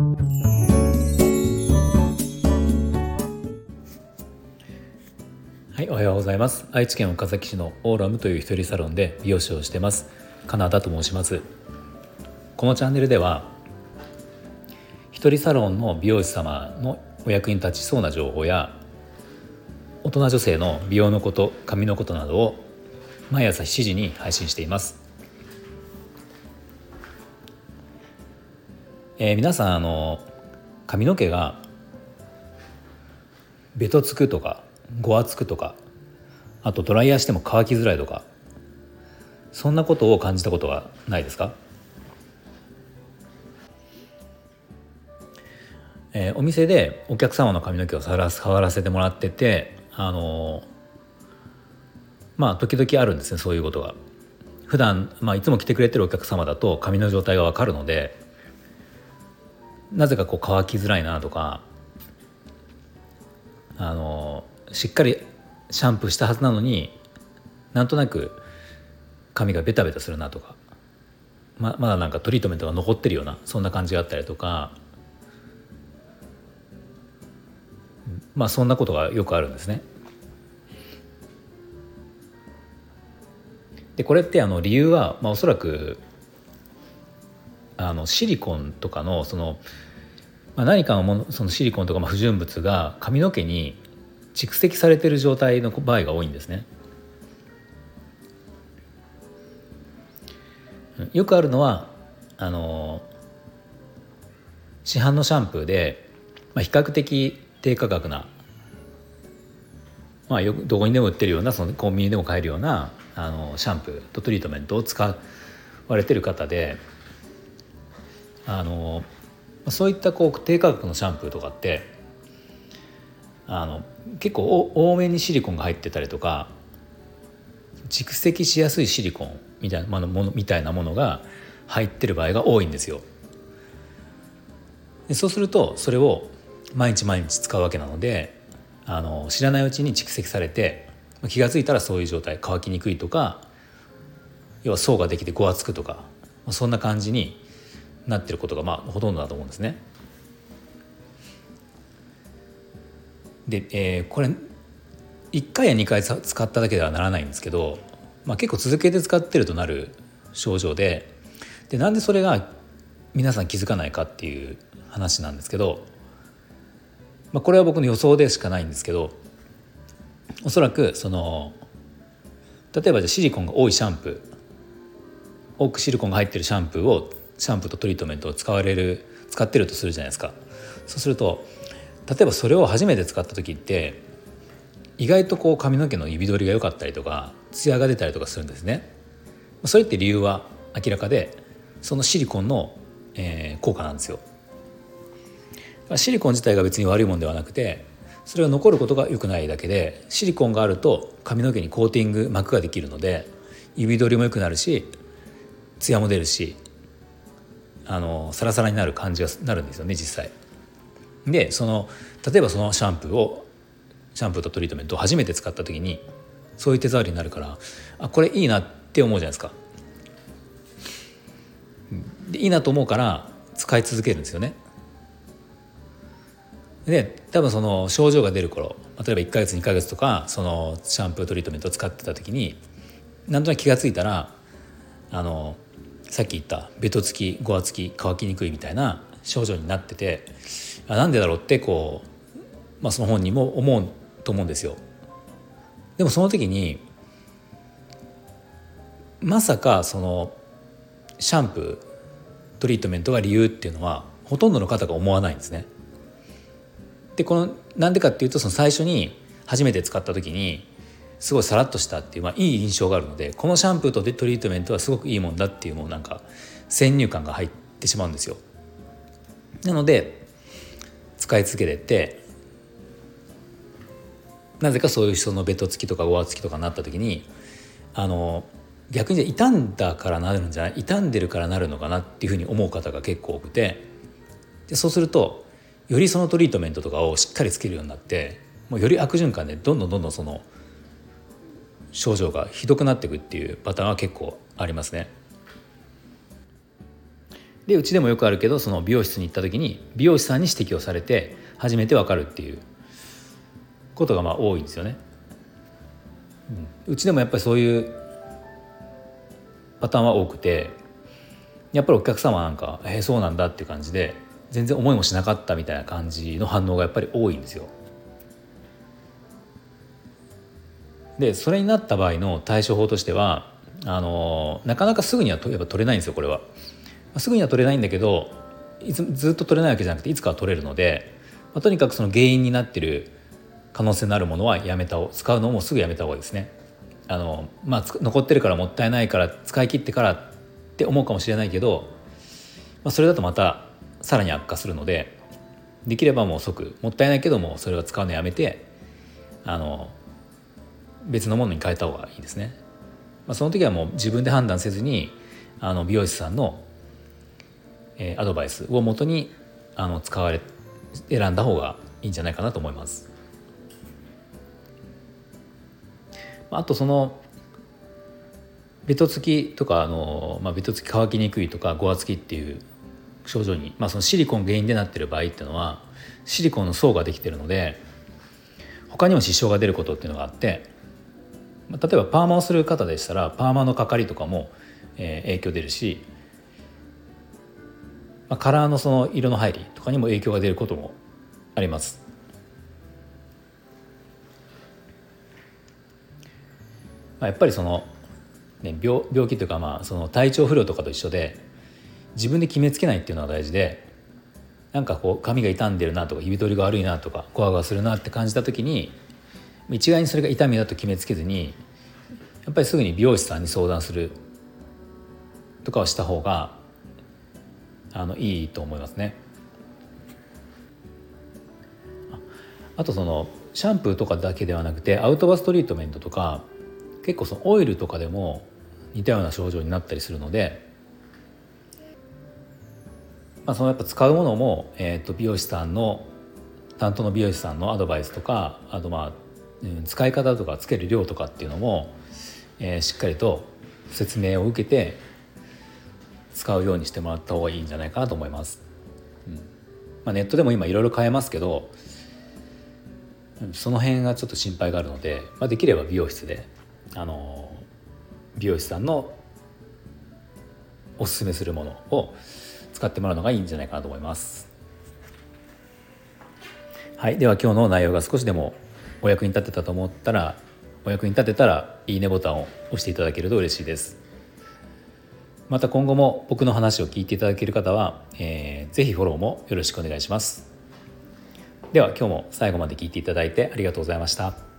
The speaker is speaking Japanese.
はいおはようございます。愛知県岡崎市のオーラムという一人サロンで美容師をしてます。カナダと申します。このチャンネルでは一人サロンの美容師様のお役に立ちそうな情報や大人女性の美容のこと髪のことなどを毎朝7時に配信しています、えー、皆さんあの髪の毛がベトつくとかごわつくとかあとドライヤーしても乾きづらいとかそんなことを感じたことはないですか？えー、お店でお客様の髪の毛を触らせてもらっててあの、まあ時々あるんですねそういうことが。普段まあいつも来てくれてるお客様だと髪の状態が分かるのでなぜかこう乾きづらいなとかあの、しっかりシャンプーしたはずなのになんとなく髪がベタベタするなとかままだなんかトリートメントが残ってるようなそんな感じがあったりとかまあそんなことがよくあるんですね。でこれってあの理由は、まあ、おそらくあのシリコンとかのその、まあ、何かのものそのシリコンとか不純物が髪の毛に蓄積されている状態の場合が多いんですね。よくあるのはあの市販のシャンプーで、まあ、比較的低価格な、まあ、よくどこにでも売ってるようなそのコンビニでも買えるようなあのシャンプーとトリートメントを使われてる方であのそういったこう低価格のシャンプーとかってあの結構多めにシリコンが入ってたりとか蓄積しやすいシリコンみたいなものみたいなものが入ってる場合が多いんですよ。でそうするとそれを毎日毎日使うわけなのであの知らないうちに蓄積されて気が付いたらそういう状態乾きにくいとか要は層ができてごわつくとかそんな感じになってることがまあほとんどだと思うんですね。で、えー、これ1回や2回使っただけではならないんですけど、まあ、結構続けて使ってるとなる症状ででなんでそれが皆さん気づかないかっていう話なんですけどまあ、これは僕の予想でしかないんですけどおそらくその例えばじゃシリコンが多いシャンプー多くシリコンが入ってるシャンプーをシャンプーとトリートメントを使われる使ってるとするじゃないですか。そうすると例えばそれを初めて使った時って意外とこう髪の毛の指取りが良かったりとかツヤが出たりとかするんですね。それって理由は明らかでそのシリコンの、えー、効果なんですよ。シリコン自体が別に悪いものではなくてそれが残ることが良くないだけでシリコンがあると髪の毛にコーティング膜ができるので指取りも良くなるしツヤも出るしあのサラサラになる感じがなるんですよね実際。でその例えばそのシャンプーをシャンプーとトリートメントを初めて使った時にそういう手触りになるからあこれいいなって思うじゃないですか。でいいなと思うから使い続けるんですよね。で多分その症状が出る頃例えば1か月2か月とかそのシャンプートリートメントを使ってた時になんとなく気が付いたらあのさっき言ったベトつきごわつき乾きにくいみたいな症状になっててあなんでだろうってこう、まあ、その本人も思うと思うんですよ。でもその時にまさかそのシャンプートリートメントが理由っていうのはほとんどの方が思わないんですね。でこのなんでかっていうとその最初に初めて使った時にすごいさらっとしたっていう、まあ、いい印象があるのでこのシャンプーとトリートメントはすごくいいもんだっていうもうなんか先入観が入ってしまうんですよ。なので使い続けててなぜかそういう人のベトつきとかゴアつきとかになった時にあの逆に傷んだからなるんじゃない？傷んでるからなるのかなっていうふうに思う方が結構多くてでそうするとよりそのトリートメントとかをしっかりつけるようになってもうより悪循環でどんどんどんどんその症状がひどくなっていくっていうパターンは結構ありますね。でうちでもよくあるけどその美容室に行った時に美容師さんに指摘をされて初めて分かるっていうことがまあ多いんですよね。う、ちでもやっぱりそういうパターンは多くてやっぱりお客様なんか「えー、そうなんだ」っていう感じで全然思いもしなかったみたいな感じの反応がやっぱり多いんですよ。でそれになった場合の対処法としてはあのなかなかすぐにはやっぱ取れないんですよこれは。すぐには取れないんだけどいつずっと取れないわけじゃなくていつかは取れるので、まあ、とにかくその原因になってる可能性のあるものはやめた使うのもすぐやめた方がいいですね。あのまあ、残ってるからもったいないから使い切ってからって思うかもしれないけど、まあ、それだとまたさらに悪化するのでできればもう即もったいないけどもそれは使うのやめてあの別のものに変えた方がいいですね。まあ、その時はもう自分で判断せずにあの美容師さんの、えー、アドバイスをもとにあの使われ選んだ方がいいんじゃないかなと思います。あとそのベトつきとかあの、まあ、ベトつき乾きにくいとかごわつきっていう症状に、まあ、そのシリコン原因でなってる場合っていうのはシリコンの層ができてるので他にも支障が出ることっていうのがあって例えばパーマをする方でしたらパーマのかかりとかも、えー、影響出るし、まあ、カラーのその色の入りとかにも影響が出ることもあります。まあ、やっぱりその、ね、病病気というかまあその体調不良とかと一緒で自分で決めつけないっていうのが大事でなんかこう髪が傷んでるなとか指取りが悪いなとかゴワゴワするなって感じた時に一概にそれが痛みだと決めつけずにやっぱりすぐに美容師さんに相談するとかをした方があのいいと思いますね。あとそのシャンプーとかだけではなくてアウトバストリートメントとか結構そのオイルとかでも似たような症状になったりするので、まあ、そのやっぱ使うものも、えー、と美容師さんの担当の美容師さんのアドバイスとかあとまあ使い方とかつける量とかっていうのも、えー、しっかりと説明を受けて使うようにしてもらった方がいいんじゃないかなと思います。うんまあ、ネットでも今いろいろ買えますけどその辺がちょっと心配があるので、まあ、できれば美容室であの美容師さんのおすすめするものを使ってもらうのがいいんじゃないかなと思います。はい、では今日の内容が少しでもお役に立てたと思ったらお役に立てたらいいねボタンを押していただけると嬉しいです。また今後も僕の話を聞いていただける方は、えー、ぜひフォローもよろしくお願いします。では今日も最後まで聞いていただいてありがとうございました。